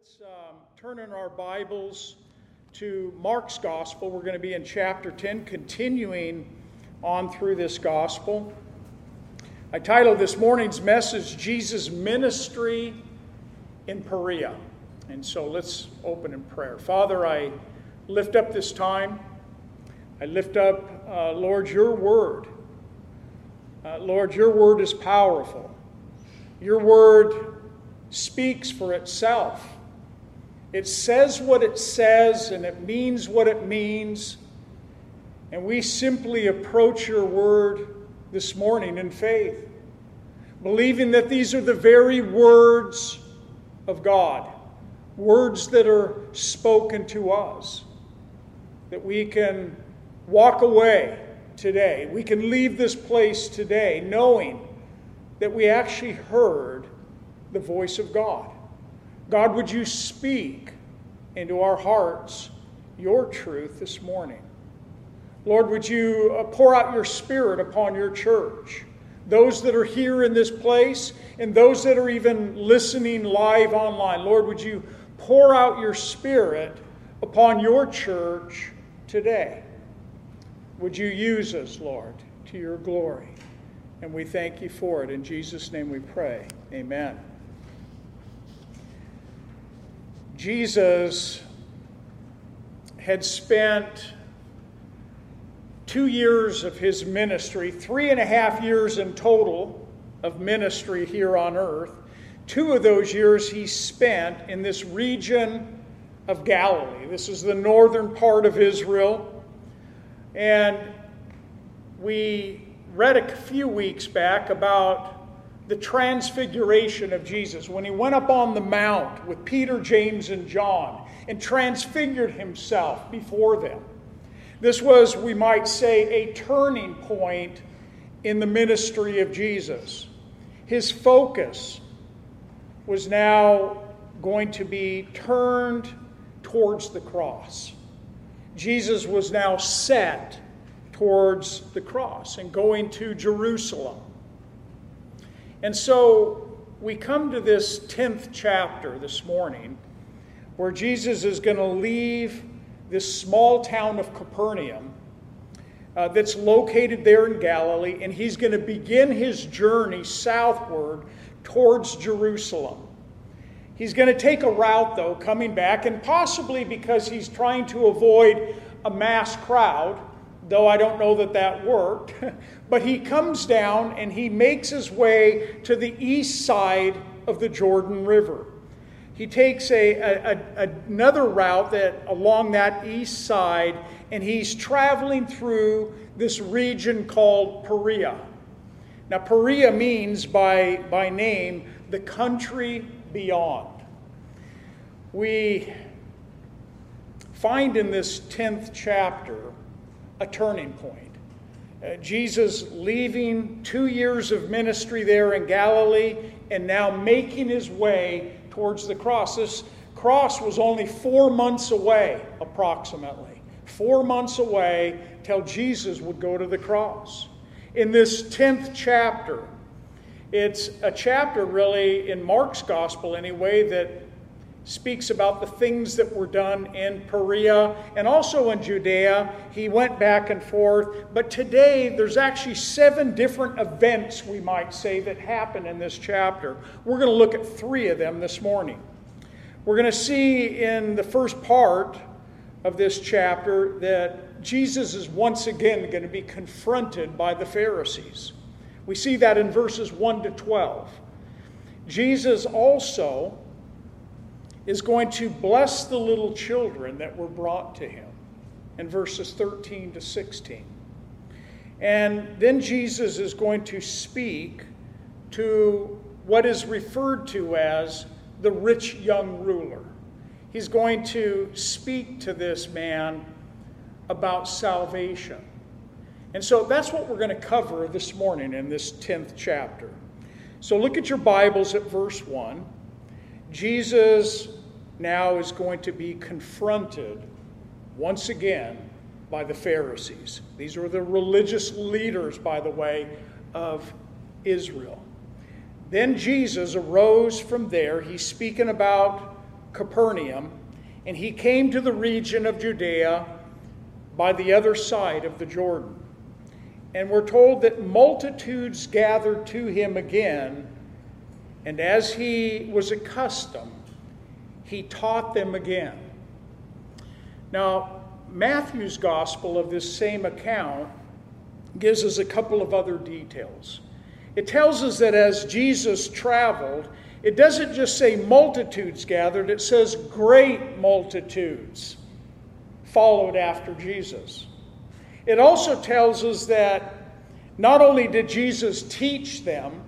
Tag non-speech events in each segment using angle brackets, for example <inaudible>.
let's um, turn in our Bibles to Mark's Gospel. We're going to be in chapter 10, continuing on through this Gospel. I titled this morning's message, Jesus' Ministry in Perea. And so let's open in prayer. Father, I lift up this time. I lift up, uh, Lord, your word. Uh, Lord, your word is powerful. Your word speaks for itself. It says what it says and it means what it means. And we simply approach your word this morning in faith, believing that these are the very words of God, words that are spoken to us, that we can walk away today. We can leave this place today knowing that we actually heard the voice of God. God, would you speak into our hearts your truth this morning? Lord, would you uh, pour out your spirit upon your church? Those that are here in this place and those that are even listening live online, Lord, would you pour out your spirit upon your church today? Would you use us, Lord, to your glory? And we thank you for it. In Jesus' name we pray. Amen. Jesus had spent two years of his ministry, three and a half years in total of ministry here on earth. Two of those years he spent in this region of Galilee. This is the northern part of Israel. And we read a few weeks back about the transfiguration of Jesus when he went up on the mount with Peter, James, and John and transfigured himself before them. This was, we might say, a turning point in the ministry of Jesus. His focus was now going to be turned towards the cross. Jesus was now set towards the cross and going to Jerusalem. And so we come to this 10th chapter this morning where Jesus is going to leave this small town of Capernaum uh, that's located there in Galilee, and he's going to begin his journey southward towards Jerusalem. He's going to take a route, though, coming back, and possibly because he's trying to avoid a mass crowd, though I don't know that that worked. <laughs> but he comes down and he makes his way to the east side of the Jordan River. He takes a, a, a, another route that along that east side, and he's traveling through this region called Perea. Now, Perea means by, by name the country beyond. We find in this 10th chapter a turning point. Uh, Jesus leaving two years of ministry there in Galilee and now making his way towards the cross. This cross was only four months away, approximately. Four months away till Jesus would go to the cross. In this 10th chapter, it's a chapter really in Mark's gospel, anyway, that speaks about the things that were done in Perea and also in Judea. He went back and forth. But today, there's actually seven different events, we might say, that happen in this chapter. We're going to look at three of them this morning. We're going to see in the first part of this chapter that Jesus is once again going to be confronted by the Pharisees. We see that in verses 1 to 12. Jesus also is going to bless the little children that were brought to him in verses 13 to 16. And then Jesus is going to speak to what is referred to as the rich young ruler. He's going to speak to this man about salvation. And so that's what we're going to cover this morning in this 10th chapter. So look at your Bibles at verse 1. Jesus now is going to be confronted once again by the Pharisees. These were the religious leaders, by the way, of Israel. Then Jesus arose from there. He's speaking about Capernaum, and he came to the region of Judea by the other side of the Jordan. And we're told that multitudes gathered to him again, and as he was accustomed, he taught them again. Now, Matthew's gospel of this same account gives us a couple of other details. It tells us that as Jesus traveled, it doesn't just say multitudes gathered, it says great multitudes followed after Jesus. It also tells us that not only did Jesus teach them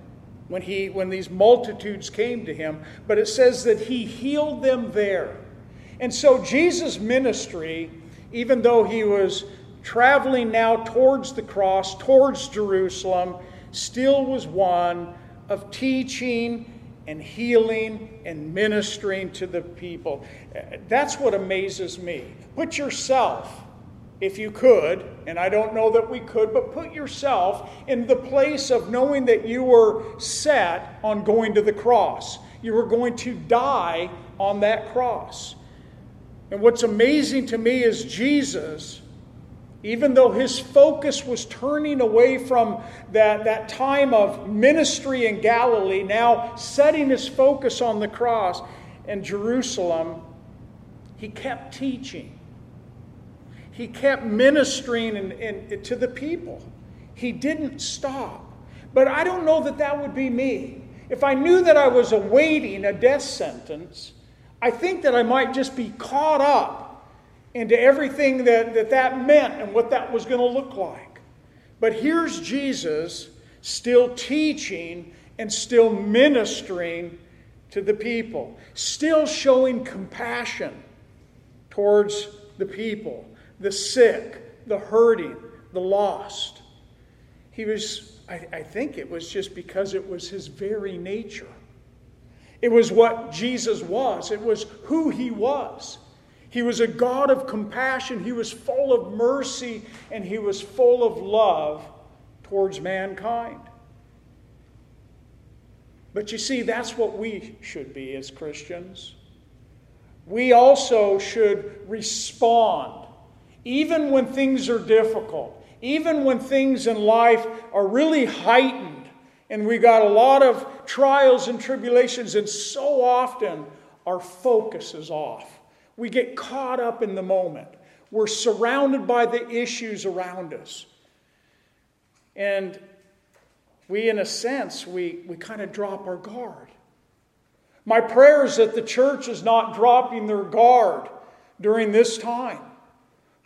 when, he, when these multitudes came to him, but it says that he healed them there. And so Jesus' ministry, even though he was traveling now towards the cross, towards Jerusalem, still was one of teaching and healing and ministering to the people. That's what amazes me. Put yourself, if you could, and I don't know that we could, but put yourself in the place of knowing that you were set on going to the cross. You were going to die on that cross. And what's amazing to me is Jesus even though his focus was turning away from that, that time of ministry in Galilee, now setting his focus on the cross and Jerusalem, he kept teaching. He kept ministering in, in, to the people. He didn't stop. But I don't know that that would be me. If I knew that I was awaiting a death sentence, I think that I might just be caught up into everything that, that that meant and what that was going to look like. But here's Jesus still teaching and still ministering to the people, still showing compassion towards the people, the sick, the hurting, the lost. He was, I, I think it was just because it was his very nature. It was what Jesus was, it was who he was. He was a God of compassion. He was full of mercy and he was full of love towards mankind. But you see, that's what we should be as Christians. We also should respond, even when things are difficult, even when things in life are really heightened, and we got a lot of trials and tribulations, and so often our focus is off. We get caught up in the moment. We're surrounded by the issues around us. And we, in a sense, we, we kind of drop our guard. My prayer is that the church is not dropping their guard during this time,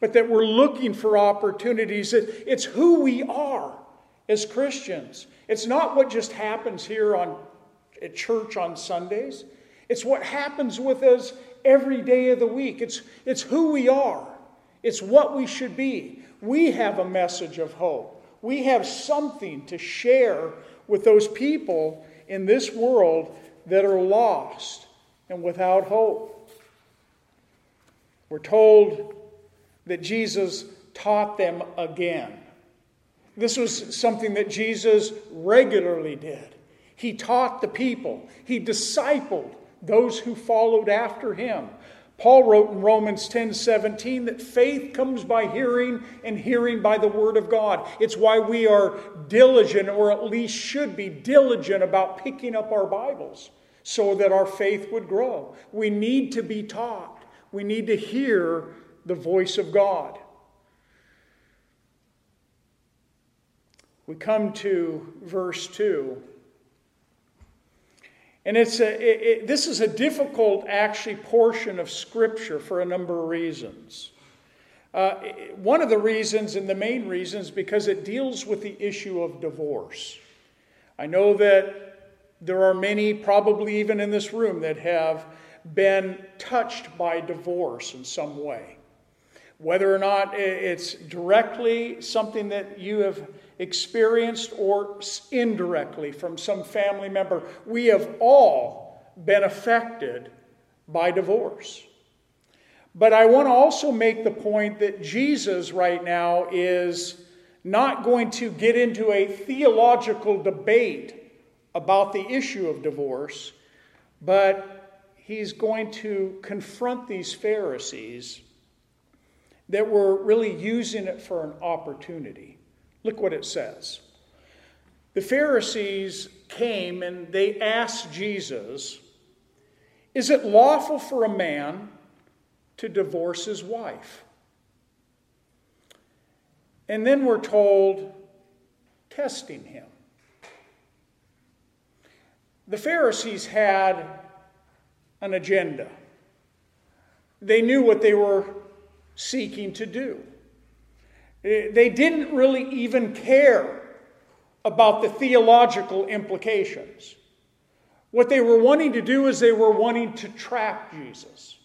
but that we're looking for opportunities. It's who we are as Christians. It's not what just happens here on, at church on Sundays, it's what happens with us every day of the week. It's, it's who we are, it's what we should be. We have a message of hope. We have something to share with those people in this world that are lost and without hope. We're told that Jesus taught them again. This was something that Jesus regularly did. He taught the people, he discipled those who followed after him. Paul wrote in Romans 10 17 that faith comes by hearing, and hearing by the word of God. It's why we are diligent, or at least should be diligent, about picking up our Bibles so that our faith would grow. We need to be taught, we need to hear the voice of God. We come to verse 2. And it's a, it, it, this is a difficult, actually, portion of Scripture for a number of reasons. Uh, one of the reasons, and the main reasons, because it deals with the issue of divorce. I know that there are many, probably even in this room, that have been touched by divorce in some way. Whether or not it's directly something that you have experienced or indirectly from some family member. We have all been affected by divorce. But I want to also make the point that Jesus right now is not going to get into a theological debate about the issue of divorce, but he's going to confront these Pharisees that were really using it for an opportunity. Look what it says. The Pharisees came and they asked Jesus, Is it lawful for a man to divorce his wife? And then we're told, testing him. The Pharisees had an agenda. They knew what they were seeking to do. Eh, they didn't really even care about the theological implications. What they were wanting to do is they were wanting to trap Jesus.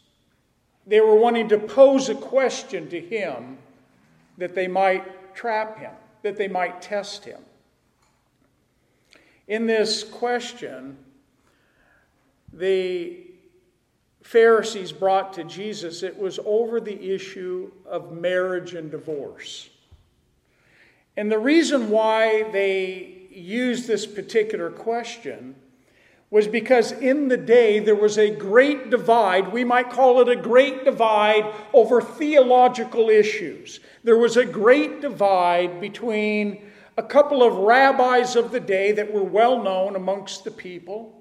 They were wanting to pose a question to him that they might trap him, that they might test him. In this question, the Pharisees brought to Jesus, it was over the issue of marriage and divorce. And the reason why they used this particular question was because in the day there was a great divide. We might call it a great divide over theological issues. There was a great divide between a couple of rabbis of the day that were well known amongst the people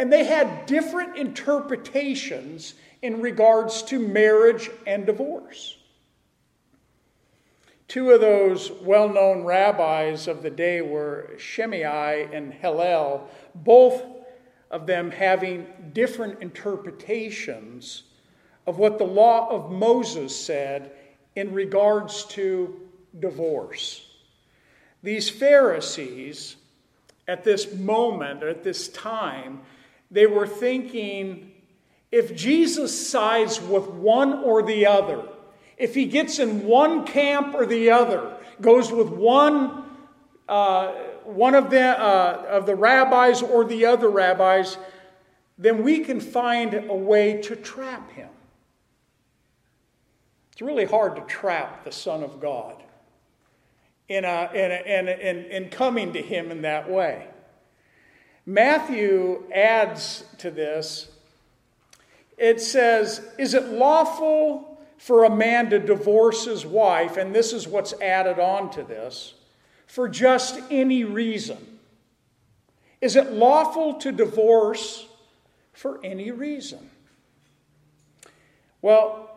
and they had different interpretations in regards to marriage and divorce. Two of those well known rabbis of the day were Shammai and Hillel, both of them having different interpretations of what the law of Moses said in regards to divorce. These Pharisees, at this moment, or at this time, they were thinking if Jesus sides with one or the other, if he gets in one camp or the other, goes with one, uh, one of the, uh, of the rabbis or the other rabbis, then we can find a way to trap him. It's really hard to trap the Son of God in, a, in, a, in, in, in coming to him in that way. Matthew adds to this. It says, Is it lawful for a man to divorce his wife? And this is what's added on to this for just any reason. Is it lawful to divorce for any reason? Well,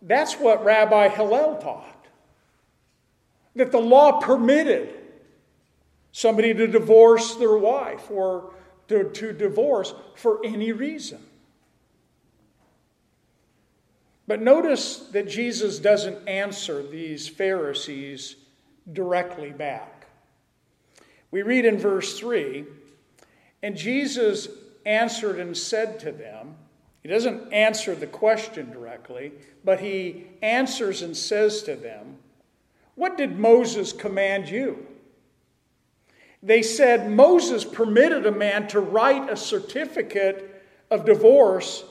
that's what Rabbi Hillel taught. That the law permitted somebody to divorce their wife or to, to divorce for any reason. But notice that Jesus doesn't answer these Pharisees directly back. We read in verse 3 and Jesus answered and said to them, he doesn't answer the question directly, but he answers and says to them, What did Moses command you? They said Moses permitted a man to write a certificate of divorce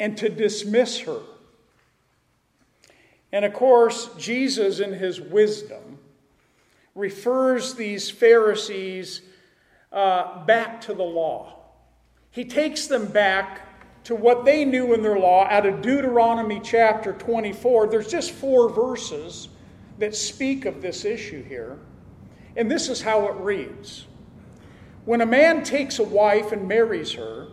and to dismiss her. And of course, Jesus, in his wisdom, refers these Pharisees uh, back to the law. He takes them back to what they knew in their law out of Deuteronomy chapter 24. There's just four verses that speak of this issue here. And this is how it reads When a man takes a wife and marries her,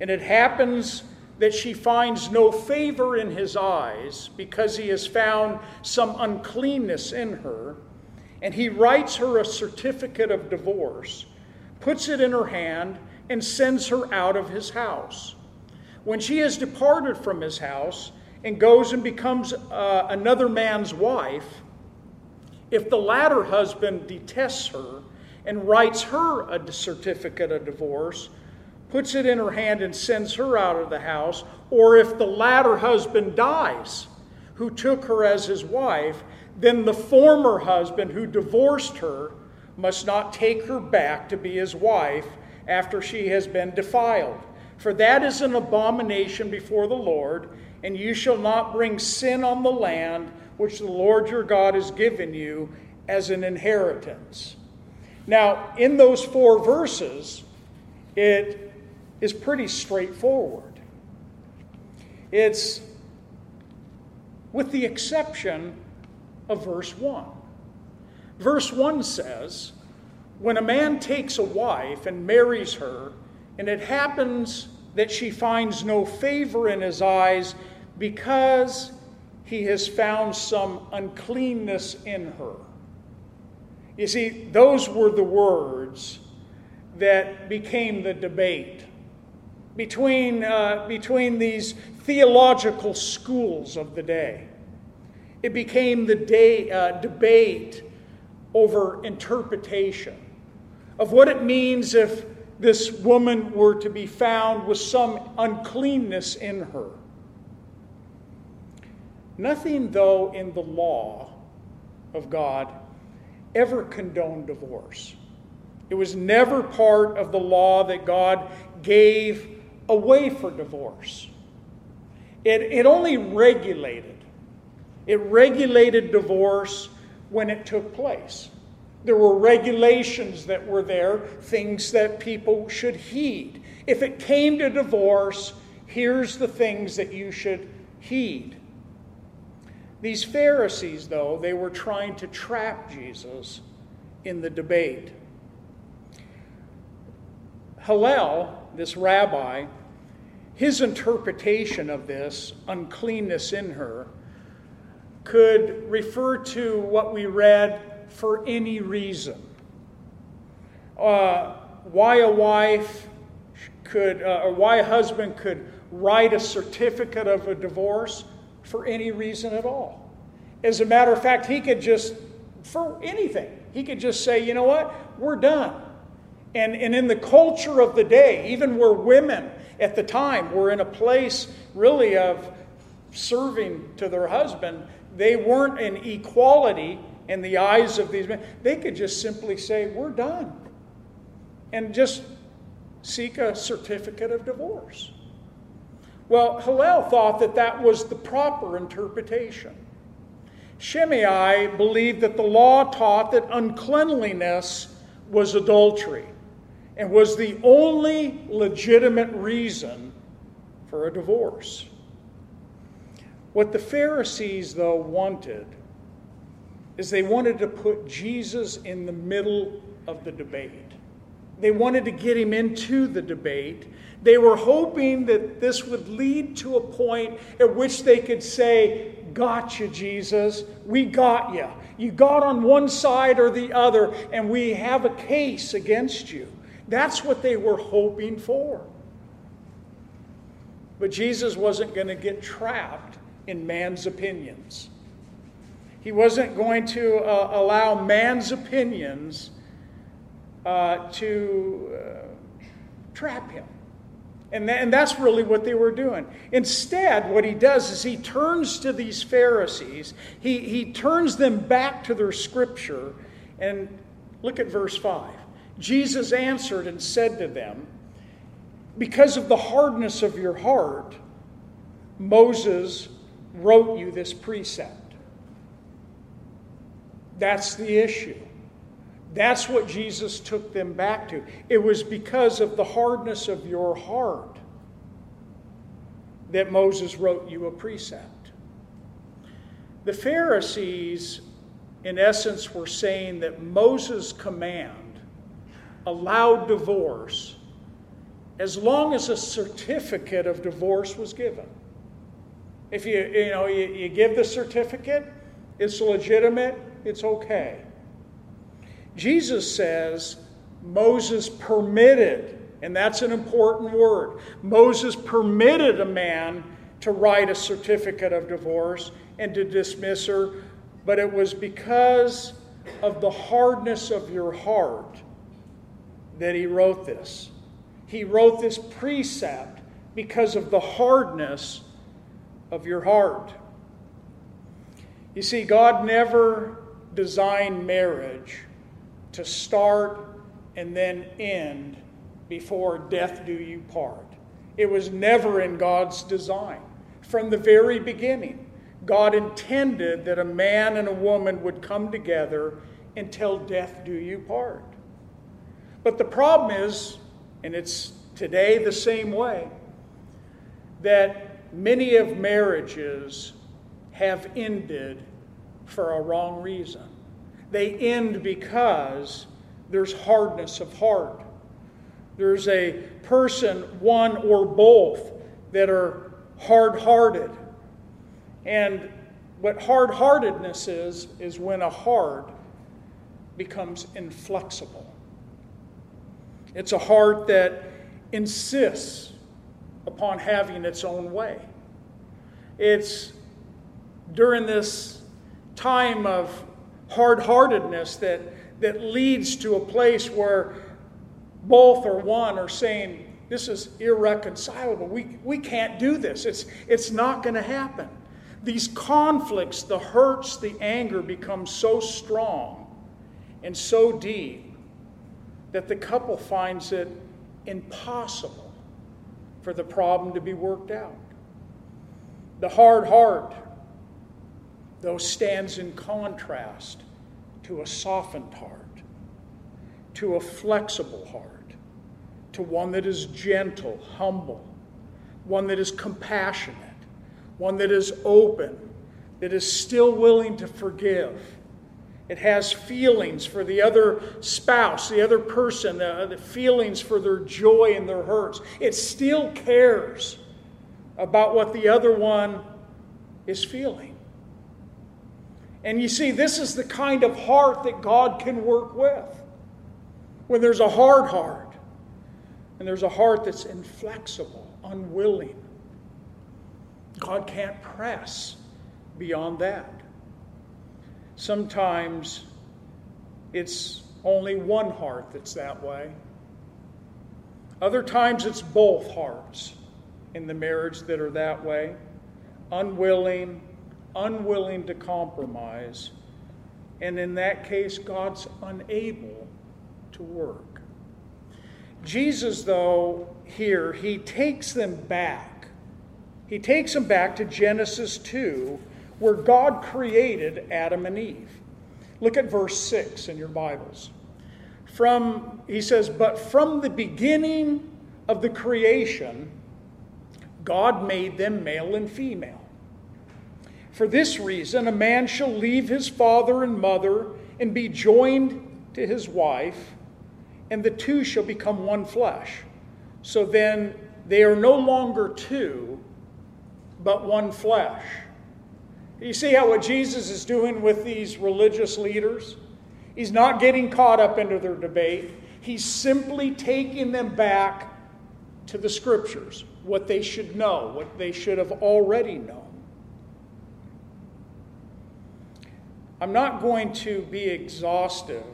and it happens that she finds no favor in his eyes because he has found some uncleanness in her, and he writes her a certificate of divorce, puts it in her hand, and sends her out of his house. When she has departed from his house and goes and becomes uh, another man's wife, if the latter husband detests her and writes her a certificate of divorce, puts it in her hand and sends her out of the house, or if the latter husband dies, who took her as his wife, then the former husband who divorced her must not take her back to be his wife after she has been defiled. For that is an abomination before the Lord, and you shall not bring sin on the land which the Lord your God has given you as an inheritance. Now, in those four verses, it is pretty straightforward. It's with the exception of verse 1. Verse 1 says, When a man takes a wife and marries her, and it happens that she finds no favor in his eyes because he has found some uncleanness in her. You see, those were the words that became the debate between, uh, between these theological schools of the day. It became the day, uh, debate over interpretation of what it means if this woman were to be found with some uncleanness in her. Nothing, though, in the law of God ever condoned divorce. It was never part of the law that God gave away for divorce. It, it only regulated. It regulated divorce when it took place. There were regulations that were there, things that people should heed. If it came to divorce, here's the things that you should heed. These Pharisees, though, they were trying to trap Jesus in the debate. Hillel, this rabbi, his interpretation of this uncleanness in her could refer to what we read for any reason. Uh, why a wife could, uh, or why a husband could write a certificate of a divorce for any reason at all. As a matter of fact, he could just, for anything, he could just say, you know what, we're done. And, and in the culture of the day, even where women at the time were in a place really of serving to their husband, they weren't in equality in the eyes of these men. They could just simply say, We're done. And just seek a certificate of divorce. Well, Hillel thought that that was the proper interpretation. Shammai believed that the law taught that uncleanliness was adultery and was the only legitimate reason for a divorce. What the Pharisees, though, wanted is they wanted to put Jesus in the middle of the debate. They wanted to get him into the debate. They were hoping that this would lead to a point at which they could say, Gotcha, Jesus. We got you. You got on one side or the other, and we have a case against you. That's what they were hoping for. But Jesus wasn't going to get trapped in man's opinions. He wasn't going to uh, allow man's opinions uh, to uh, trap him. And, th- and that's really what they were doing. Instead, what he does is he turns to these Pharisees, he, he turns them back to their scripture, and look at verse 5. Jesus answered and said to them, Because of the hardness of your heart, Moses wrote you this precept. That's the issue. That's what Jesus took them back to. It was because of the hardness of your heart that Moses wrote you a precept. The Pharisees, in essence, were saying that Moses' command allowed divorce as long as a certificate of divorce was given. If you, you know, you, you give the certificate, it's legitimate, it's okay. Jesus says Moses permitted, and that's an important word. Moses permitted a man to write a certificate of divorce and to dismiss her, but it was because of the hardness of your heart that he wrote this. He wrote this precept because of the hardness of your heart. You see, God never designed marriage to start and then end before death do you part. It was never in God's design. From the very beginning, God intended that a man and a woman would come together until death do you part. But the problem is, and it's today the same way, that many of marriages have ended for a wrong reason. They end because there's hardness of heart. There's a person, one or both, that are hard hearted. And what hard heartedness is, is when a heart becomes inflexible. It's a heart that insists upon having its own way. It's during this time of hard heartedness that, that leads to a place where both or one are saying, This is irreconcilable. We, we can't do this. It's, it's not going to happen. These conflicts, the hurts, the anger become so strong and so deep that the couple finds it impossible for the problem to be worked out. The hard heart, though, stands in contrast to a softened heart, to a flexible heart, to one that is gentle, humble, one that is compassionate, one that is open, that is still willing to forgive it has feelings for the other spouse, the other person, uh, the feelings for their joy and their hurts. It still cares about what the other one is feeling. And you see, this is the kind of heart that God can work with. When there's a hard heart, and there's a heart that's inflexible, unwilling, God can't press beyond that. Sometimes it's only one heart that's that way. Other times it's both hearts in the marriage that are that way, unwilling, unwilling to compromise. And in that case, God's unable to work. Jesus, though, here, he takes them back. He takes them back to Genesis 2 where God created Adam and Eve. Look at verse 6 in your Bibles. From, he says, But from the beginning of the creation, God made them male and female. For this reason, a man shall leave his father and mother and be joined to his wife, and the two shall become one flesh. So then they are no longer two, but one flesh. You see how what Jesus is doing with these religious leaders? He's not getting caught up into their debate. He's simply taking them back to the scriptures, what they should know, what they should have already known. I'm not going to be exhaustive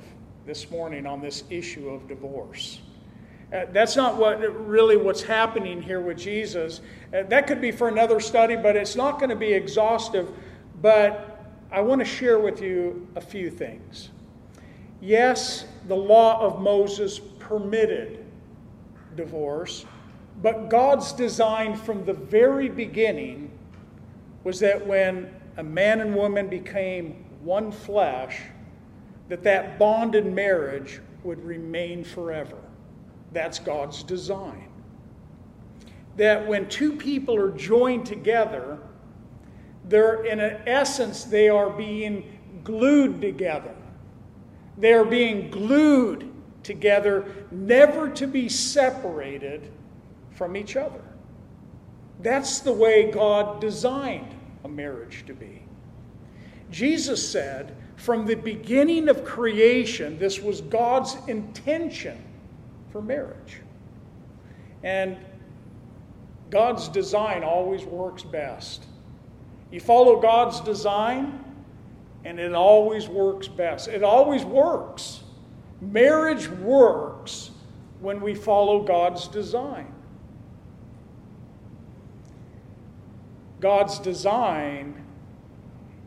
this morning on this issue of divorce. Uh, that's not what really what's happening here with Jesus. Uh, that could be for another study, but it's not going to be exhaustive but I want to share with you a few things. Yes, the law of Moses permitted divorce, but God's design from the very beginning was that when a man and woman became one flesh, that that bonded marriage would remain forever. That's God's design. That when two people are joined together, they're, in essence, they are being glued together. They are being glued together, never to be separated from each other. That's the way God designed a marriage to be. Jesus said, from the beginning of creation, this was God's intention for marriage. And God's design always works best. You follow God's design, and it always works best. It always works. Marriage works when we follow God's design. God's design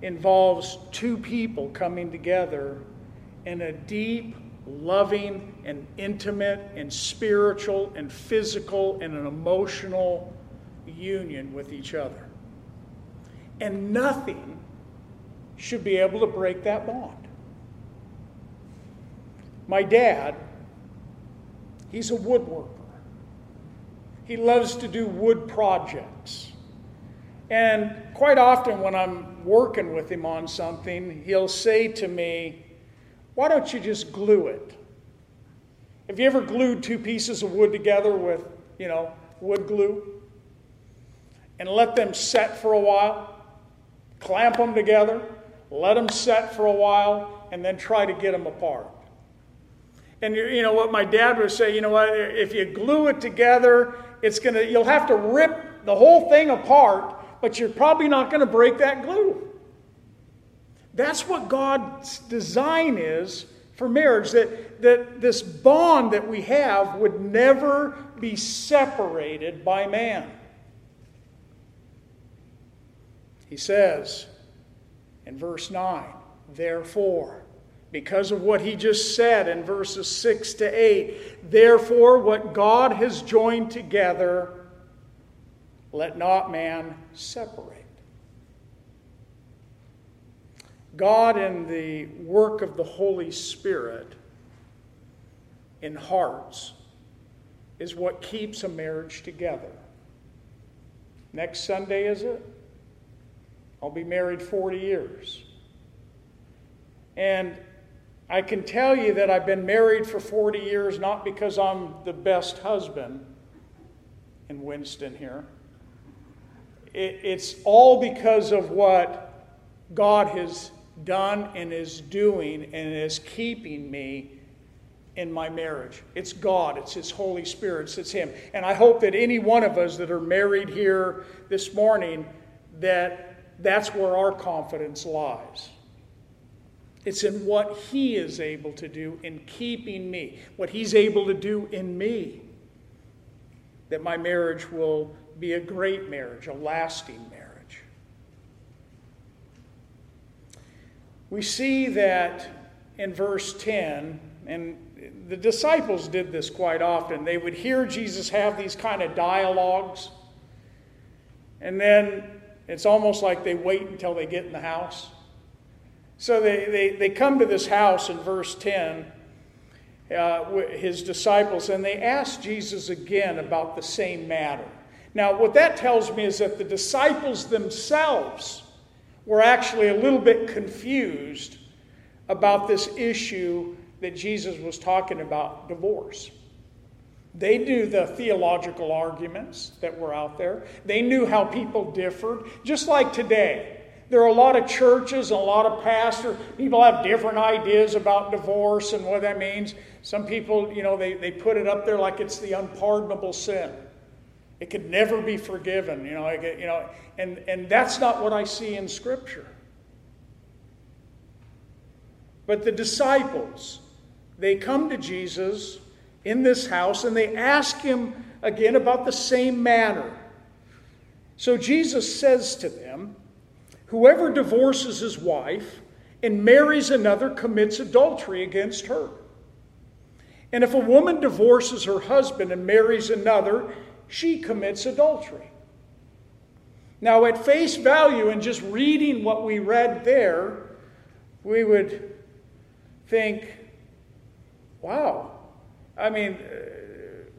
involves two people coming together in a deep, loving, and intimate, and spiritual, and physical, and an emotional union with each other. And nothing should be able to break that bond. My dad, he's a woodworker. He loves to do wood projects. And quite often, when I'm working with him on something, he'll say to me, Why don't you just glue it? Have you ever glued two pieces of wood together with, you know, wood glue? And let them set for a while? Clamp them together, let them set for a while, and then try to get them apart. And you know what my dad would say, you know what, if you glue it together, it's going to you'll have to rip the whole thing apart, but you're probably not going to break that glue. That's what God's design is for marriage that, that this bond that we have would never be separated by man. He says in verse 9, therefore, because of what he just said in verses 6 to 8. Therefore, what God has joined together, let not man separate. God, in the work of the Holy Spirit in hearts, is what keeps a marriage together. Next Sunday, is it? I'll be married 40 years. And I can tell you that I've been married for 40 years not because I'm the best husband in Winston here. It, it's all because of what God has done and is doing and is keeping me in my marriage. It's God, it's His Holy Spirit, it's Him. And I hope that any one of us that are married here this morning, that that's where our confidence lies. It's in what He is able to do in keeping me, what He's able to do in me, that my marriage will be a great marriage, a lasting marriage. We see that in verse 10, and the disciples did this quite often. They would hear Jesus have these kind of dialogues, and then it's almost like they wait until they get in the house so they, they, they come to this house in verse 10, uh, his disciples, and they ask Jesus again about the same matter. Now, what that tells me is that the disciples themselves were actually a little bit confused about this issue that Jesus was talking about divorce. They knew the theological arguments that were out there. They knew how people differed, just like today. There are a lot of churches and a lot of pastors. People have different ideas about divorce and what that means. Some people, you know, they, they put it up there like it's the unpardonable sin. It could never be forgiven, you know, like, you know, and, and that's not what I see in Scripture. But the disciples, they come to Jesus in this house and they ask him again about the same matter. So Jesus says to them, Whoever divorces his wife and marries another commits adultery against her. And if a woman divorces her husband and marries another, she commits adultery. Now, at face value, and just reading what we read there, we would think, wow, I mean, uh,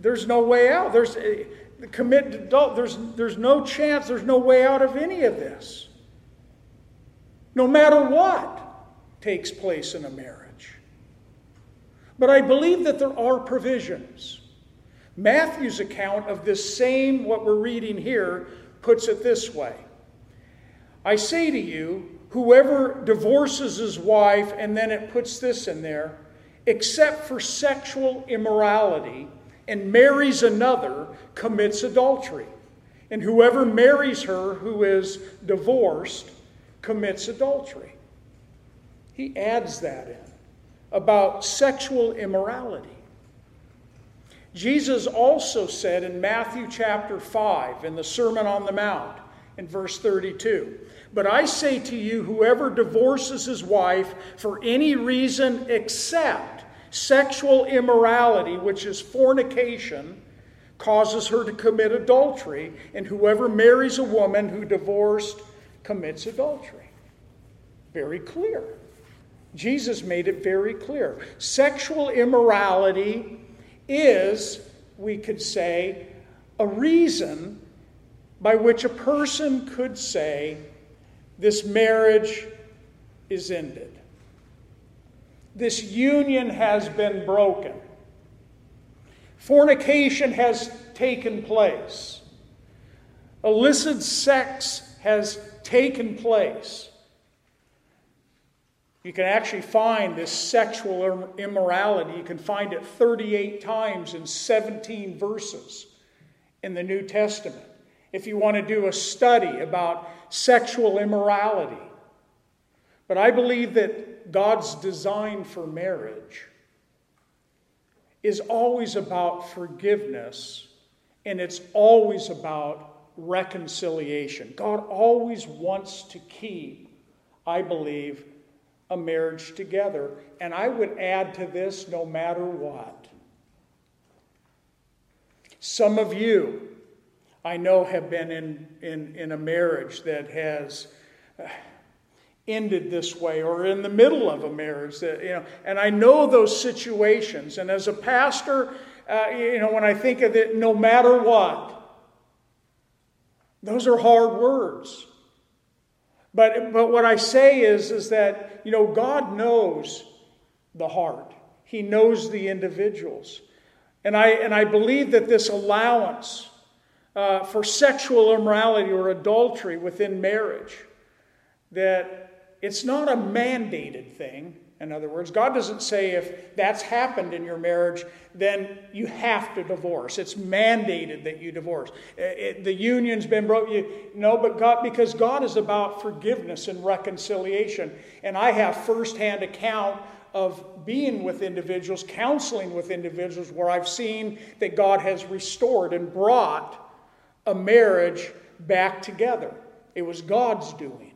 there's no way out. There's, uh, commit adult, there's, there's no chance, there's no way out of any of this. No matter what takes place in a marriage. But I believe that there are provisions. Matthew's account of this same, what we're reading here, puts it this way I say to you, whoever divorces his wife, and then it puts this in there, except for sexual immorality, and marries another commits adultery. And whoever marries her who is divorced commits adultery. He adds that in about sexual immorality. Jesus also said in Matthew chapter 5 in the Sermon on the Mount in verse 32 But I say to you, whoever divorces his wife for any reason except Sexual immorality, which is fornication, causes her to commit adultery, and whoever marries a woman who divorced commits adultery. Very clear. Jesus made it very clear. Sexual immorality is, we could say, a reason by which a person could say, This marriage is ended. This union has been broken. Fornication has taken place. Illicit sex has taken place. You can actually find this sexual immorality. You can find it 38 times in 17 verses in the New Testament. If you want to do a study about sexual immorality. But I believe that God's design for marriage is always about forgiveness and it's always about reconciliation. God always wants to keep, I believe, a marriage together. And I would add to this no matter what. Some of you, I know, have been in, in, in a marriage that has uh, ended this way or in the middle of a marriage that, you know, and I know those situations. And as a pastor, uh, you know, when I think of it, no matter what, those are hard words. But, but what I say is, is that, you know, God knows the heart. He knows the individuals. And I, and I believe that this allowance uh, for sexual immorality or adultery within marriage, that it's not a mandated thing. In other words, God doesn't say if that's happened in your marriage, then you have to divorce. It's mandated that you divorce. It, it, the union's been broken. No, but God, because God is about forgiveness and reconciliation. And I have firsthand account of being with individuals, counseling with individuals, where I've seen that God has restored and brought a marriage back together. It was God's doing.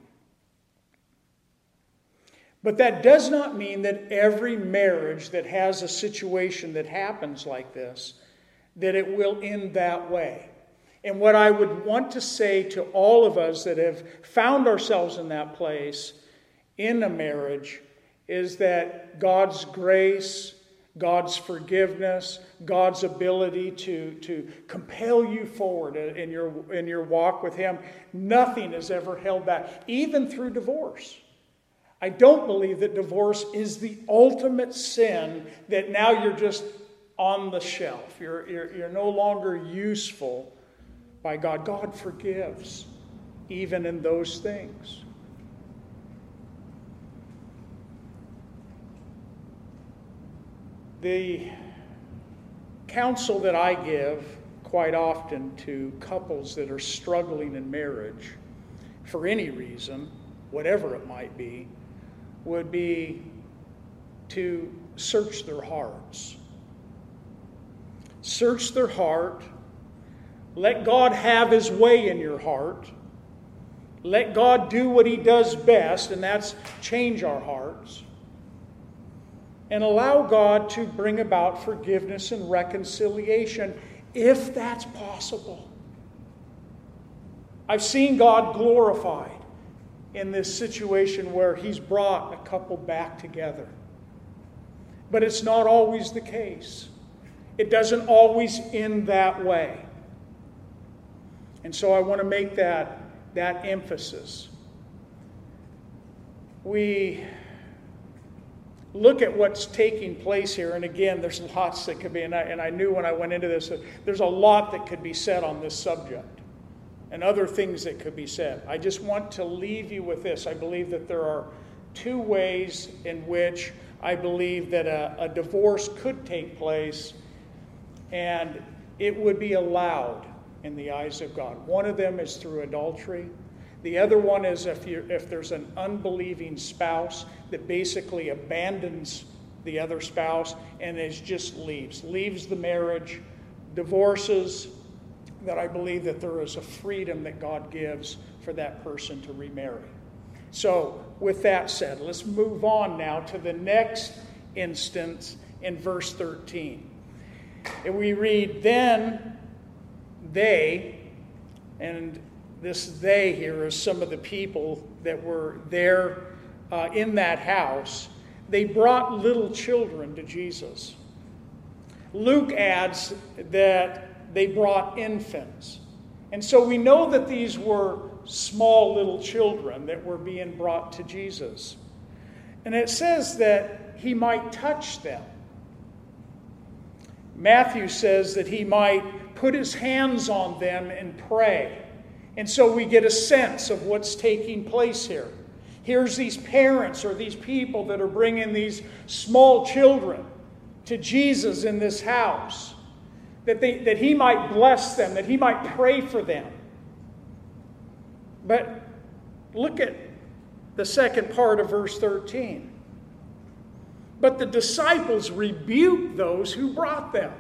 But that does not mean that every marriage that has a situation that happens like this, that it will end that way. And what I would want to say to all of us that have found ourselves in that place in a marriage is that God's grace, God's forgiveness, God's ability to, to compel you forward in your, in your walk with Him, nothing has ever held back, even through divorce. I don't believe that divorce is the ultimate sin that now you're just on the shelf. You're, you're, you're no longer useful by God. God forgives even in those things. The counsel that I give quite often to couples that are struggling in marriage for any reason, whatever it might be, would be to search their hearts. Search their heart. Let God have His way in your heart. Let God do what He does best, and that's change our hearts. And allow God to bring about forgiveness and reconciliation if that's possible. I've seen God glorified in this situation where he's brought a couple back together. But it's not always the case. It doesn't always end that way. And so I want to make that, that emphasis. We look at what's taking place here, and again, there's lots that could be, and I, and I knew when I went into this, there's a lot that could be said on this subject and other things that could be said. I just want to leave you with this. I believe that there are two ways in which I believe that a, a divorce could take place and it would be allowed in the eyes of God. One of them is through adultery. The other one is if, you if there's an unbelieving spouse that basically abandons the other spouse and is just leaves, leaves the marriage, divorces, that I believe that there is a freedom that God gives for that person to remarry. So, with that said, let's move on now to the next instance in verse 13. And we read, Then they, and this they here is some of the people that were there uh, in that house, they brought little children to Jesus. Luke adds that they brought infants. And so we know that these were small little children that were being brought to Jesus. And it says that he might touch them. Matthew says that he might put his hands on them and pray. And so we get a sense of what's taking place here. Here's these parents or these people that are bringing these small children to Jesus in this house, that, they, that he might bless them, that he might pray for them. But look at the second part of verse 13. But the disciples rebuked those who brought them.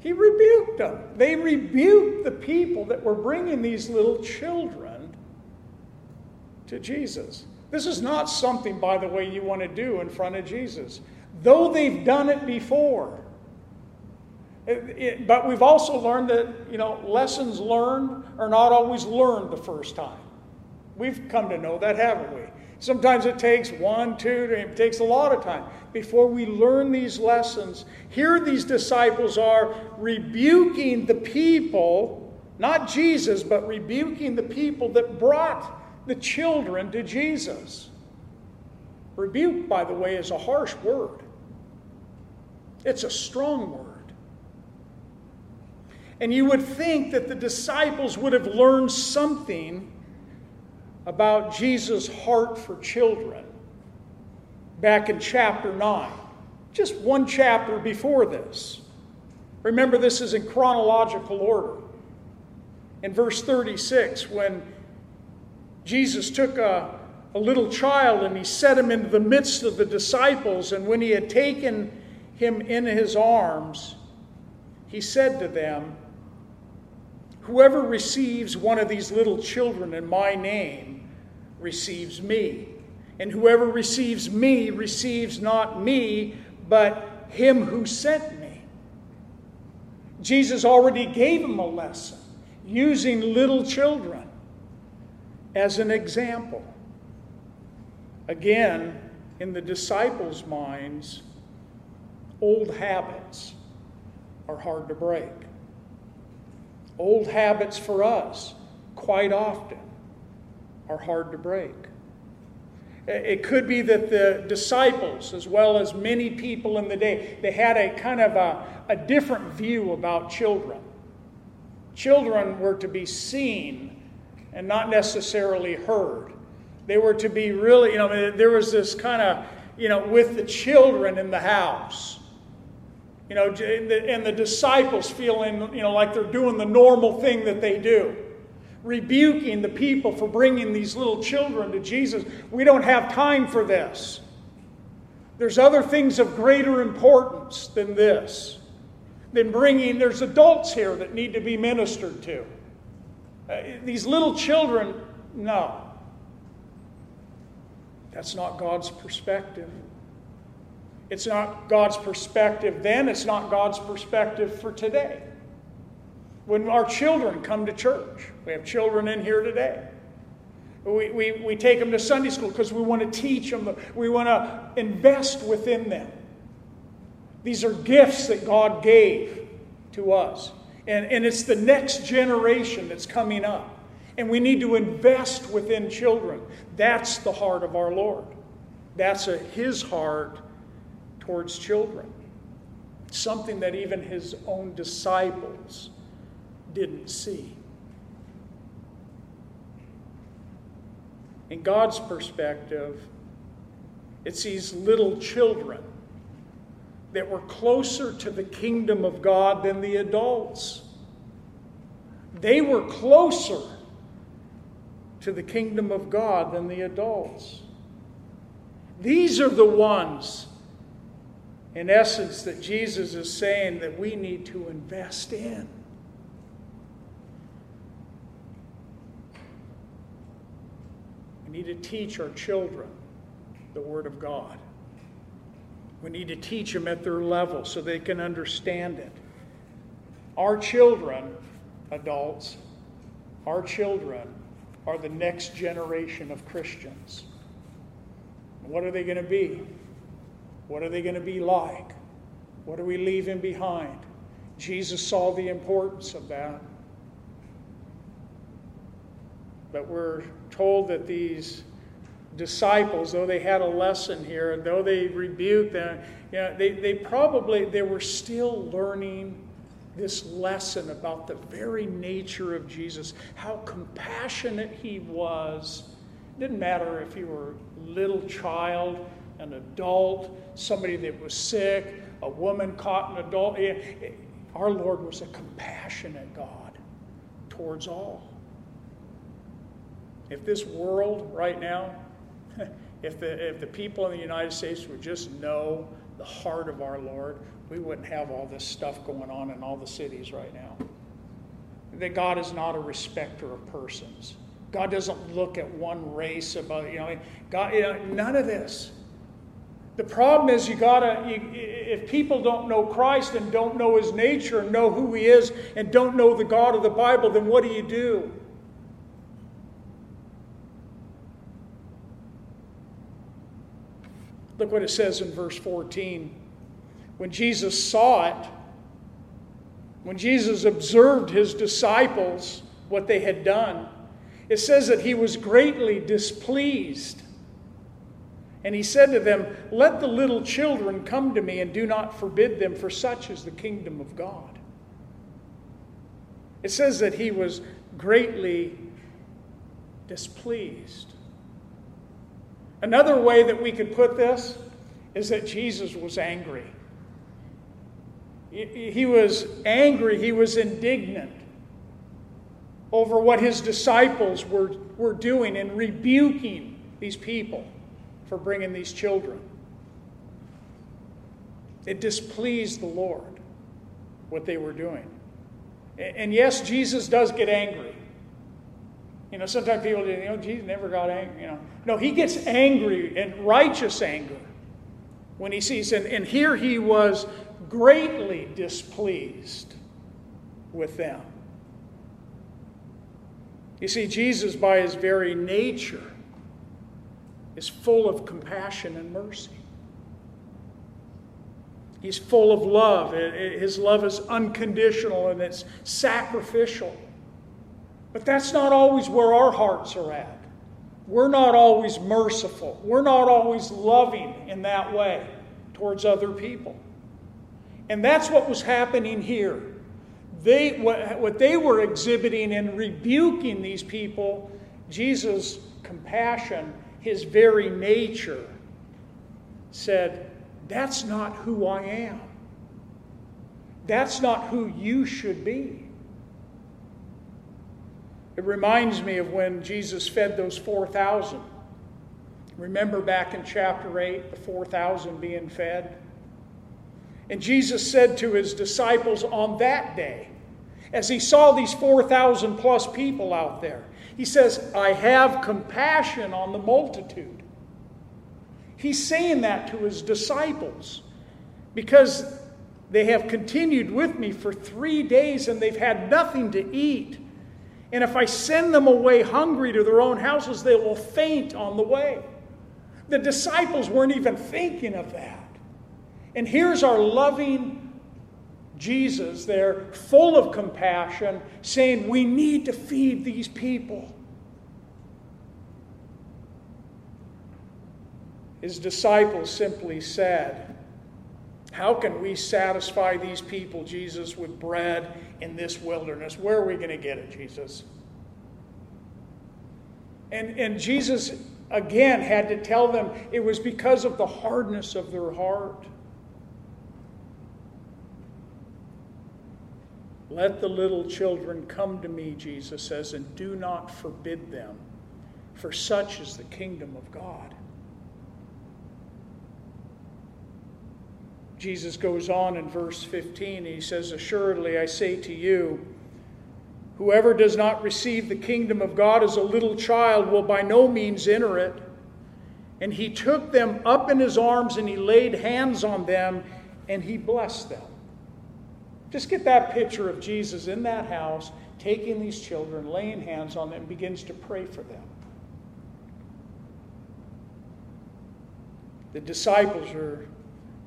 He rebuked them. They rebuked the people that were bringing these little children to Jesus. This is not something, by the way, you want to do in front of Jesus, though they've done it before. It, it, but we've also learned that, you know, lessons learned are not always learned the first time. We've come to know that, haven't we? Sometimes it takes one, two, it takes a lot of time before we learn these lessons. Here, these disciples are rebuking the people, not Jesus, but rebuking the people that brought the children to Jesus. Rebuke, by the way, is a harsh word, it's a strong word. And you would think that the disciples would have learned something about Jesus' heart for children back in chapter 9, just one chapter before this. Remember, this is in chronological order. In verse 36, when Jesus took a, a little child and he set him into the midst of the disciples, and when he had taken him in his arms, he said to them, Whoever receives one of these little children in my name receives me. And whoever receives me receives not me, but him who sent me. Jesus already gave him a lesson using little children as an example. Again, in the disciples' minds, old habits are hard to break. Old habits for us, quite often, are hard to break. It could be that the disciples, as well as many people in the day, they had a kind of a, a different view about children. Children were to be seen and not necessarily heard. They were to be really, you know, there was this kind of, you know, with the children in the house. You know, and the disciples feeling, you know, like they're doing the normal thing that they do, rebuking the people for bringing these little children to Jesus. We don't have time for this. There's other things of greater importance than this, than bringing, there's adults here that need to be ministered to. Uh, these little children, no. That's not God's perspective. It's not God's perspective then, it's not God's perspective for today. When our children come to church, we have children in here today. We, we, we take them to Sunday school because we want to teach them, we want to invest within them. These are gifts that God gave to us. And, and it's the next generation that's coming up. And we need to invest within children. That's the heart of our Lord. That's a, His heart towards children. Something that even his own disciples didn't see. In God's perspective, it's these little children that were closer to the kingdom of God than the adults. They were closer to the kingdom of God than the adults. These are the ones in essence, that Jesus is saying that we need to invest in. We need to teach our children the Word of God. We need to teach them at their level so they can understand it. Our children, adults, our children are the next generation of Christians. What are they going to be? What are they going to be like? What are we leaving behind? Jesus saw the importance of that. But we're told that these disciples, though they had a lesson here, and though they rebuked them, you know, they, they probably they were still learning this lesson about the very nature of Jesus, how compassionate he was. It didn't matter if you were a little child, an adult, somebody that was sick, a woman caught an adult. Our Lord was a compassionate God towards all. If this world right now, <laughs> if the, if the people in the United States would just know the heart of our Lord, we wouldn't have all this stuff going on in all the cities right now. That God is not a respecter of persons. God doesn't look at one race above, you know, God, you know, none of this. The problem is you gotta, you, if people don't know Christ and don't know his nature and know who he is and don't know the God of the Bible, then what do you do? Look what it says in verse 14. When Jesus saw it, when Jesus observed his disciples, what they had done, it says that he was greatly displeased. And he said to them, Let the little children come to me and do not forbid them, for such is the kingdom of God. It says that he was greatly displeased. Another way that we could put this is that Jesus was angry. He was angry, he was indignant over what his disciples were, were doing and rebuking these people for bringing these children. It displeased the Lord what they were doing. And yes, Jesus does get angry. You know, sometimes people you know, Jesus never got angry. You know, no, he gets angry and righteous anger when he sees, and, and here he was greatly displeased with them. You see, Jesus, by his very nature, is full of compassion and mercy. He's full of love. His love is unconditional and it's sacrificial. But that's not always where our hearts are at. We're not always merciful. We're not always loving in that way towards other people. And that's what was happening here. They, what, what they were exhibiting and rebuking these people, Jesus' compassion, his very nature, said, That's not who I am. That's not who you should be. It reminds me of when Jesus fed those 4,000. Remember back in chapter 8, the 4,000 being fed? And Jesus said to his disciples on that day, as he saw these 4,000 plus people out there, he says, I have compassion on the multitude. He's saying that to his disciples because they have continued with me for three days and they've had nothing to eat. And if I send them away hungry to their own houses, they will faint on the way. The disciples weren't even thinking of that. And here's our loving Jesus there, full of compassion, saying, We need to feed these people. His disciples simply said, How can we satisfy these people, Jesus, with bread in this wilderness? Where are we going to get it, Jesus? And, and Jesus, again, had to tell them it was because of the hardness of their heart. Let the little children come to me, Jesus says, and do not forbid them, for such is the kingdom of God. Jesus goes on in verse 15, he says, Assuredly, I say to you, whoever does not receive the kingdom of God as a little child will by no means enter it. And he took them up in his arms and he laid hands on them and he blessed them. Just get that picture of Jesus in that house, taking these children, laying hands on them, begins to pray for them. The disciples are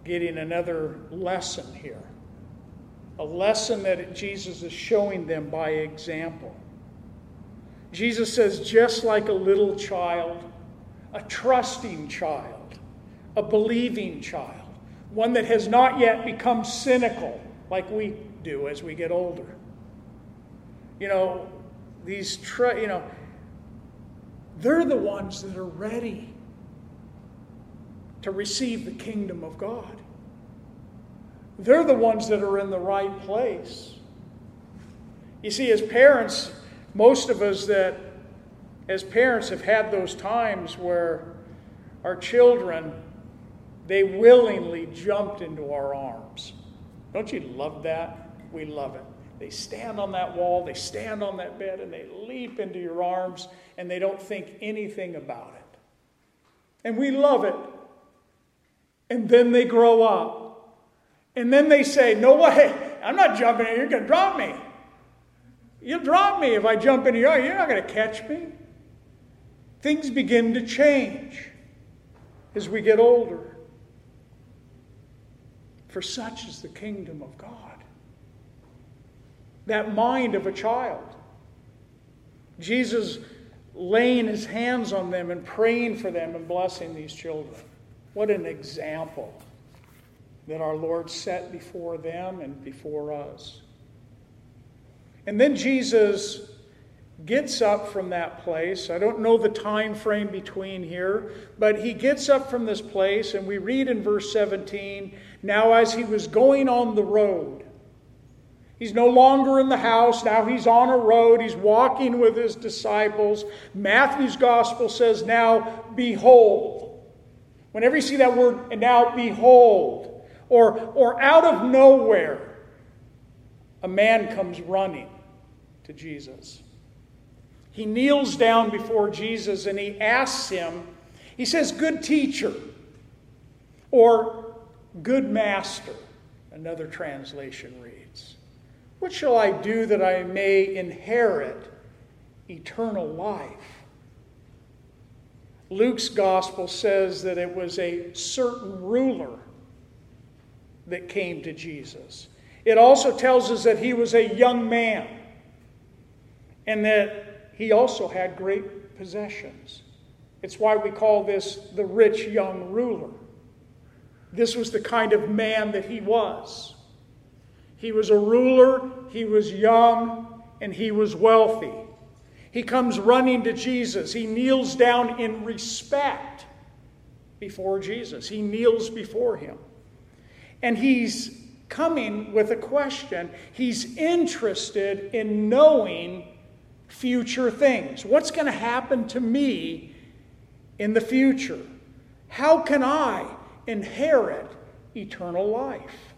getting another lesson here. A lesson that Jesus is showing them by example. Jesus says, just like a little child, a trusting child, a believing child, one that has not yet become cynical like we do as we get older. You know, these, tr- you know, they're the ones that are ready to receive the kingdom of God. They're the ones that are in the right place. You see, as parents, most of us that, as parents, have had those times where our children, they willingly jumped into our arms. Don't you love that? We love it. They stand on that wall, they stand on that bed, and they leap into your arms, and they don't think anything about it. And we love it. And then they grow up. And then they say, No way, I'm not jumping in, you're going to drop me. You'll drop me if I jump in your You're not going to catch me. Things begin to change as we get older. For such is the kingdom of God. That mind of a child. Jesus laying his hands on them and praying for them and blessing these children. What an example that our Lord set before them and before us. And then Jesus gets up from that place. I don't know the time frame between here, but he gets up from this place, and we read in verse 17 now, as he was going on the road, he's no longer in the house, now he's on a road, he's walking with his disciples. Matthew's gospel says, Now, behold. Whenever you see that word, now, behold, or, or out of nowhere, a man comes running to Jesus. He kneels down before Jesus and he asks him, he says, Good teacher, or good master, another translation reads. What shall I do that I may inherit eternal life? Luke's gospel says that it was a certain ruler that came to Jesus. It also tells us that he was a young man and that he also had great possessions. It's why we call this the rich young ruler. This was the kind of man that he was. He was a ruler, he was young, and he was wealthy. He comes running to Jesus. He kneels down in respect before Jesus. He kneels before him. And he's coming with a question. He's interested in knowing future things. What's going to happen to me in the future? How can I inherit eternal life?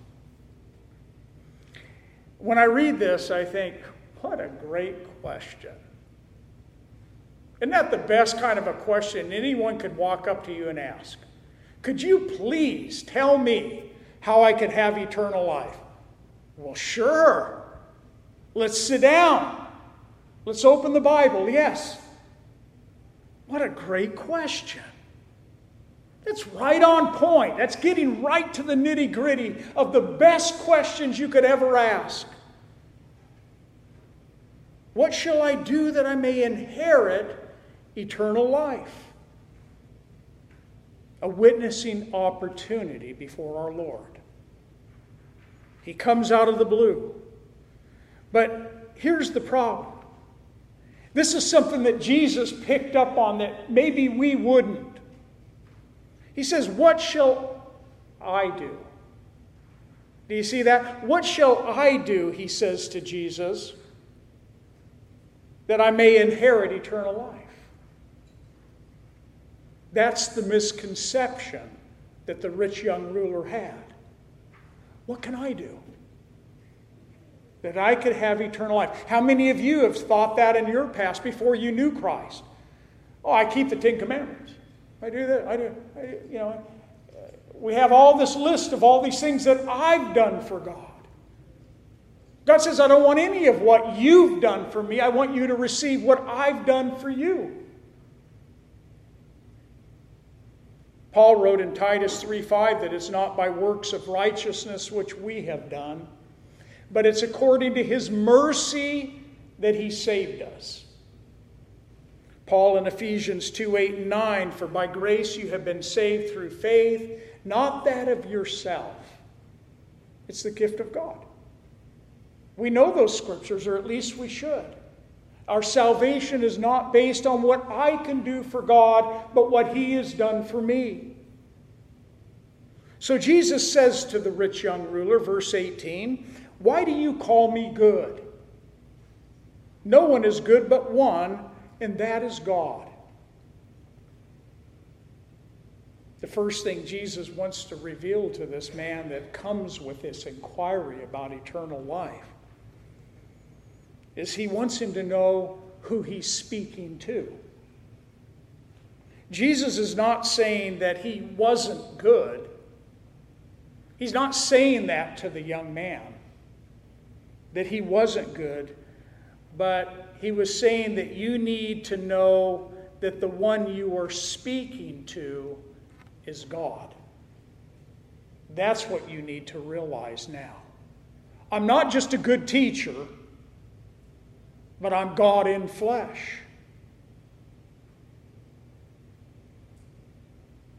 When I read this, I think, what a great question. Isn't that the best kind of a question anyone could walk up to you and ask? Could you please tell me how I could have eternal life? Well, sure. Let's sit down. Let's open the Bible, yes. What a great question. That's right on point. That's getting right to the nitty gritty of the best questions you could ever ask. What shall I do that I may inherit eternal life? A witnessing opportunity before our Lord. He comes out of the blue. But here's the problem this is something that Jesus picked up on that maybe we wouldn't. He says, What shall I do? Do you see that? What shall I do, he says to Jesus, that I may inherit eternal life? That's the misconception that the rich young ruler had. What can I do? that I could have eternal life. How many of you have thought that in your past before you knew Christ? Oh, I keep the Ten Commandments. I do that. I do. I, you know, we have all this list of all these things that I've done for God. God says, I don't want any of what you've done for me. I want you to receive what I've done for you. Paul wrote in Titus 3:5 that it's not by works of righteousness which we have done but it's according to his mercy that he saved us. Paul in Ephesians 2 8 and 9, for by grace you have been saved through faith, not that of yourself. It's the gift of God. We know those scriptures, or at least we should. Our salvation is not based on what I can do for God, but what He has done for me. So Jesus says to the rich young ruler, verse 18, Why do you call me good? No one is good but one, and that is God. The first thing Jesus wants to reveal to this man that comes with this inquiry about eternal life is he wants him to know who he's speaking to. Jesus is not saying that he wasn't good. He's not saying that to the young man, that he wasn't good, but he was saying that you need to know that the one you are speaking to is God. That's what you need to realize now. I'm not just a good teacher but I'm God in flesh.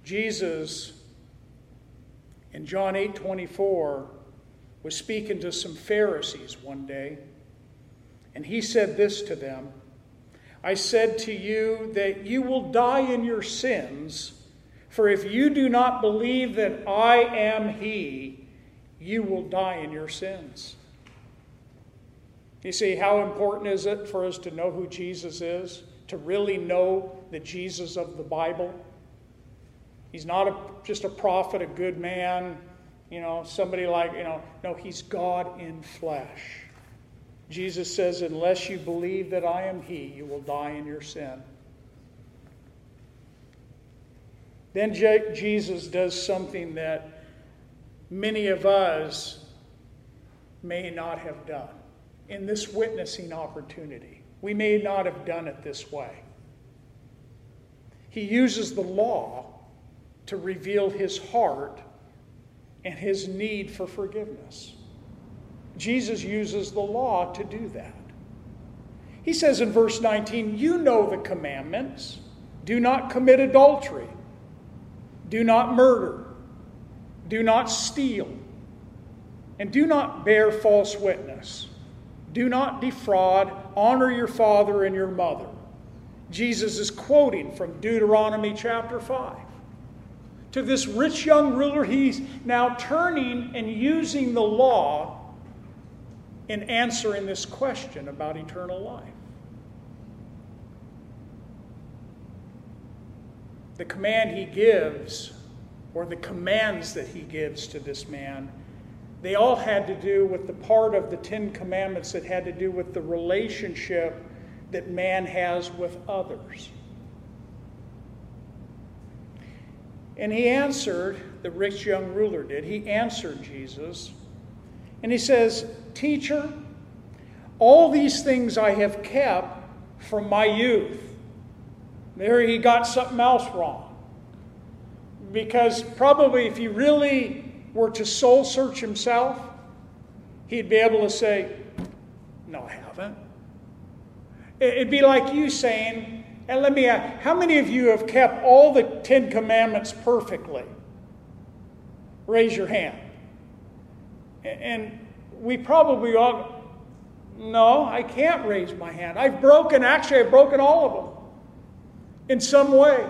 Jesus in John 8 24 was speaking to some Pharisees one day, and he said this to them I said to you that you will die in your sins, for if you do not believe that I am He, you will die in your sins. You see, how important is it for us to know who Jesus is? To really know the Jesus of the Bible? He's not a, just a prophet, a good man, you know, somebody like, you know, no, he's God in flesh. Jesus says, Unless you believe that I am He, you will die in your sin. Then Jesus does something that many of us may not have done in this witnessing opportunity. We may not have done it this way. He uses the law to reveal his heart and his need for forgiveness. Jesus uses the law to do that. He says in verse 19, You know the commandments do not commit adultery, do not murder, do not steal, and do not bear false witness. Do not defraud. Honor your father and your mother. Jesus is quoting from Deuteronomy chapter 5. To this rich young ruler, he's now turning and using the law in answering this question about eternal life. The command he gives, or the commands that he gives to this man, they all had to do with the part of the Ten Commandments that had to do with the relationship that man has with others. And he answered, the rich young ruler did, he answered Jesus, and he says, Teacher, all these things I have kept from my youth. There he got something else wrong. Because probably if he really were to soul search himself, he'd be able to say, No, I haven't. It'd be like you saying, and let me ask, how many of you have kept all the Ten Commandments perfectly? Raise your hand. And we probably all, no, I can't raise my hand. I've broken, actually, I've broken all of them in some way.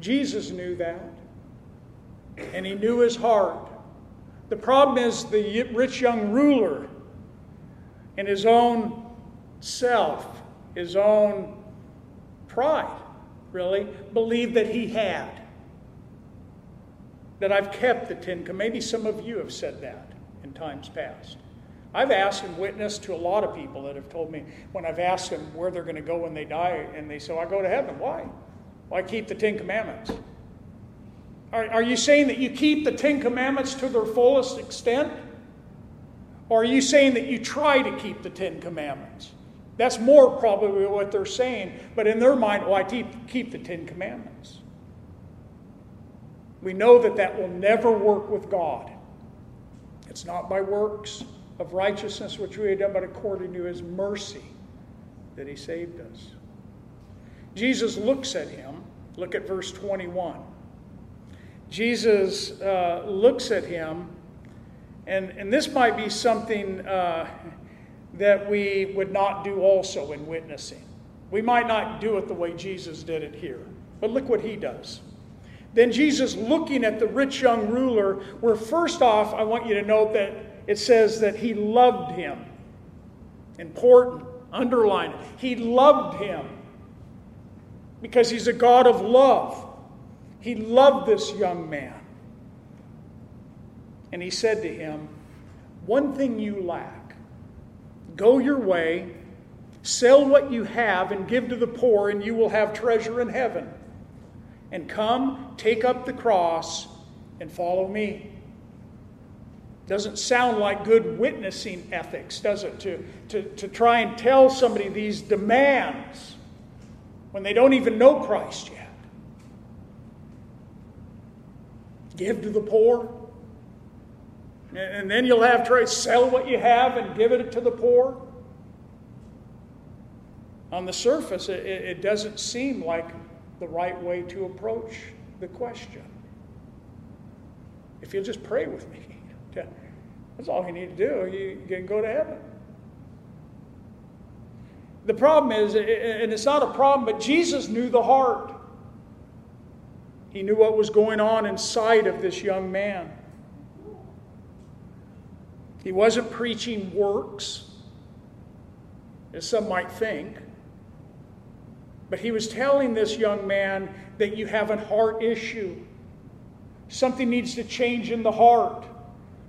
Jesus knew that, and he knew his heart. The problem is the rich young ruler, and his own self, his own pride, really, believed that he had. That I've kept the Ten Commandments. Maybe some of you have said that in times past. I've asked and witnessed to a lot of people that have told me when I've asked them where they're going to go when they die, and they say, I go to heaven. Why? Why keep the Ten Commandments? Are, are you saying that you keep the Ten Commandments to their fullest extent? Or are you saying that you try to keep the Ten Commandments? That's more probably what they're saying, but in their mind, well, I keep, keep the Ten Commandments. We know that that will never work with God. It's not by works of righteousness which we have done, but according to His mercy that he saved us. Jesus looks at him. Look at verse 21. Jesus uh, looks at him, and, and this might be something uh, that we would not do also in witnessing. We might not do it the way Jesus did it here, but look what he does. Then Jesus, looking at the rich young ruler, where first off, I want you to note that it says that he loved him. Important, underline it. He loved him because he's a God of love. He loved this young man. And he said to him, One thing you lack. Go your way, sell what you have, and give to the poor, and you will have treasure in heaven. And come, take up the cross, and follow me. Doesn't sound like good witnessing ethics, does it? To, to, to try and tell somebody these demands when they don't even know Christ yet. Give to the poor. And then you'll have to sell what you have and give it to the poor. On the surface, it, it doesn't seem like the right way to approach the question. If you'll just pray with me, <laughs> that's all you need to do. You can go to heaven. The problem is, and it's not a problem, but Jesus knew the heart. He knew what was going on inside of this young man. He wasn't preaching works, as some might think, but he was telling this young man that you have a heart issue. Something needs to change in the heart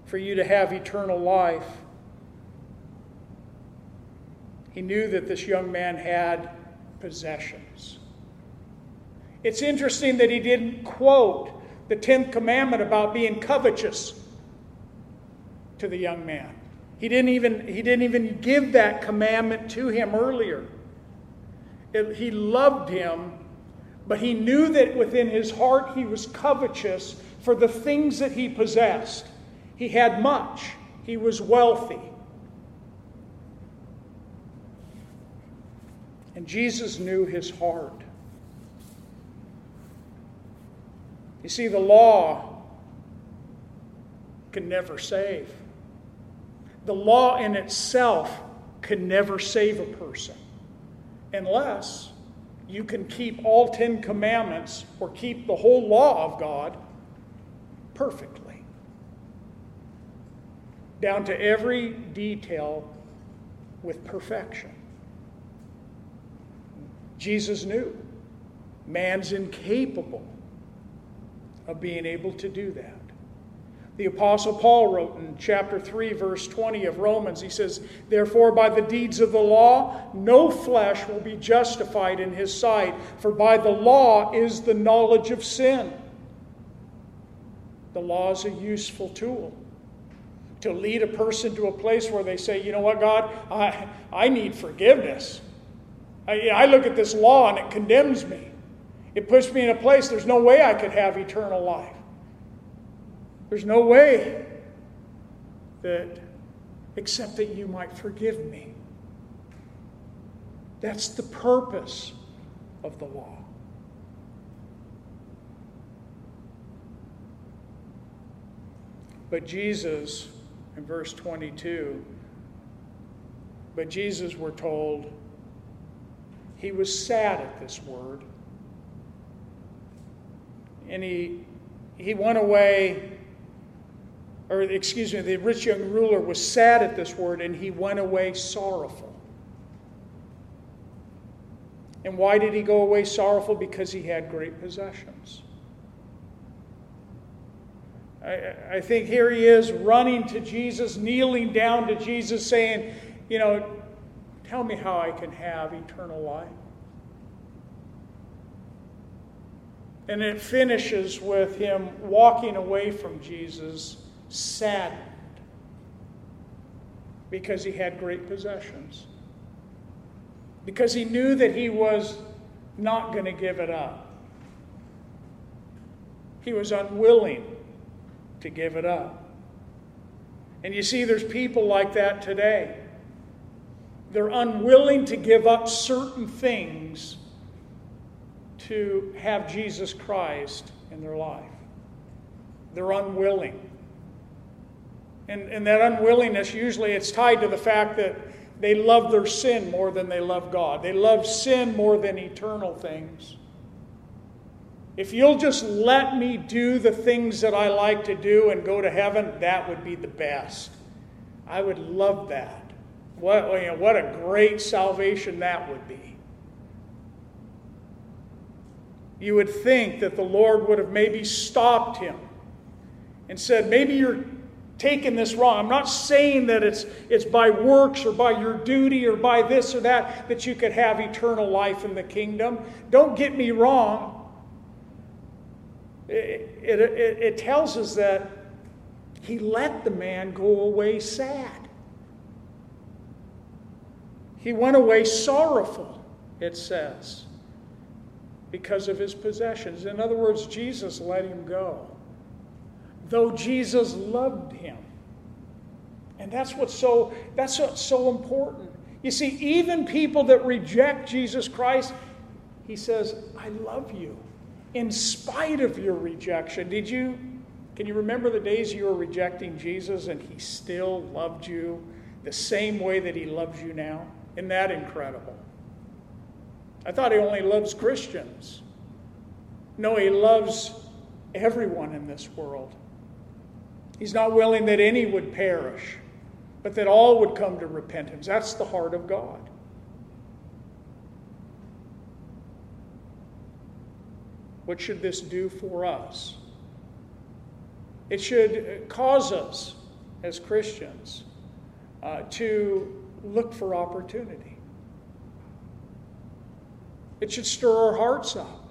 for you to have eternal life. He knew that this young man had possessions. It's interesting that he didn't quote the 10th commandment about being covetous to the young man. He didn't even, he didn't even give that commandment to him earlier. He loved him, but he knew that within his heart he was covetous for the things that he possessed. He had much, he was wealthy. And Jesus knew his heart. You see, the law can never save. The law in itself can never save a person unless you can keep all Ten Commandments or keep the whole law of God perfectly, down to every detail with perfection. Jesus knew man's incapable of being able to do that. The Apostle Paul wrote in chapter 3, verse 20 of Romans, he says, Therefore, by the deeds of the law, no flesh will be justified in his sight, for by the law is the knowledge of sin. The law is a useful tool to lead a person to a place where they say, You know what, God, I, I need forgiveness. I, I look at this law and it condemns me. It puts me in a place there's no way I could have eternal life. There's no way that, except that you might forgive me. That's the purpose of the law. But Jesus, in verse 22, but Jesus, we're told, he was sad at this word. And he, he went away, or excuse me, the rich young ruler was sad at this word, and he went away sorrowful. And why did he go away sorrowful? Because he had great possessions. I, I think here he is running to Jesus, kneeling down to Jesus, saying, You know, Tell me how I can have eternal life. And it finishes with him walking away from Jesus, saddened because he had great possessions. Because he knew that he was not going to give it up. He was unwilling to give it up. And you see, there's people like that today. they're unwilling to give up certain things to have Jesus Christ in their life. They're unwilling. And, and that unwillingness, usually it's tied to the fact that they love their sin more than they love God. They love sin more than eternal things. If you'll just let me do the things that I like to do and go to heaven, that would be the best. I would love that. What, you know, what a great salvation that would be. You would think that the Lord would have maybe stopped him and said, Maybe you're taking this wrong. I'm not saying that it's, it's by works or by your duty or by this or that that you could have eternal life in the kingdom. Don't get me wrong. It, it, it, it tells us that he let the man go away sad. He went away sorrowful, it says, because of his possessions. In other words, Jesus let him go though Jesus loved him. And that's what's so that's what's so important. You see, even people that reject Jesus Christ, he says, I love you in spite of your rejection. Did you can you remember the days you were rejecting Jesus and he still loved you the same way that he loves you now? Isn't that incredible? I thought he only loves Christians. No, he loves everyone in this world. He's not willing that any would perish, but that all would come to repentance. That's the heart of God. What should this do for us? It should cause us as Christians uh, to look for opportunity. It should stir our hearts up.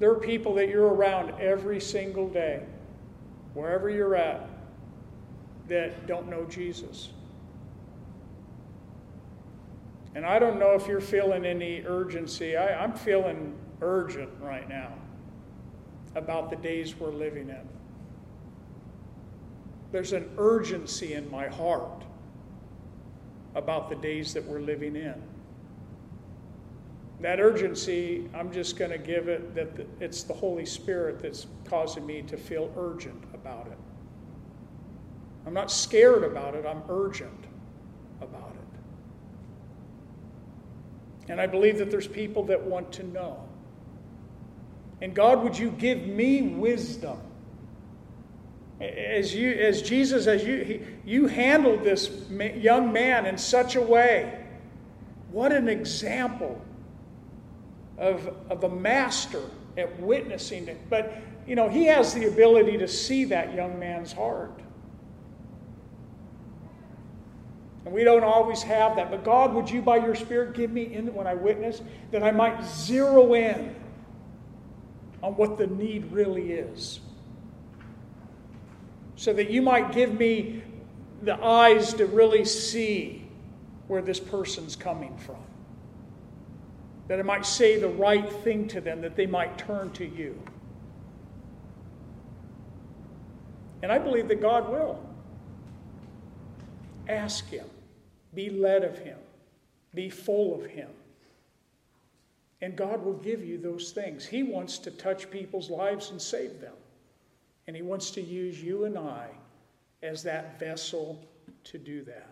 There are people that you're around every single day wherever you're at, that don't know Jesus. And I don't know if you're feeling any urgency. I, am feeling urgent right now about the days we're living in. There's an urgency in my heart about the days that we're living in. That urgency, I'm just going to give it that it's the Holy Spirit that's causing me to feel urgent about it. I'm not scared about it, I'm urgent about it. And I believe that there's people that want to know. And God, would you give me wisdom? As, you, as Jesus, as you, he, you handled this young man in such a way, what an example of, of a master at witnessing it. But you know, he has the ability to see that young man's heart. And we don't always have that. But God, would you, by your Spirit, give me in when I witness that I might zero in on what the need really is? So that you might give me the eyes to really see where this person's coming from. That I might say the right thing to them, that they might turn to you. And I believe that God will. Ask Him, be led of Him, be full of Him. And God will give you those things. He wants to touch people's lives and save them. And He wants to use you and I as that vessel to do that.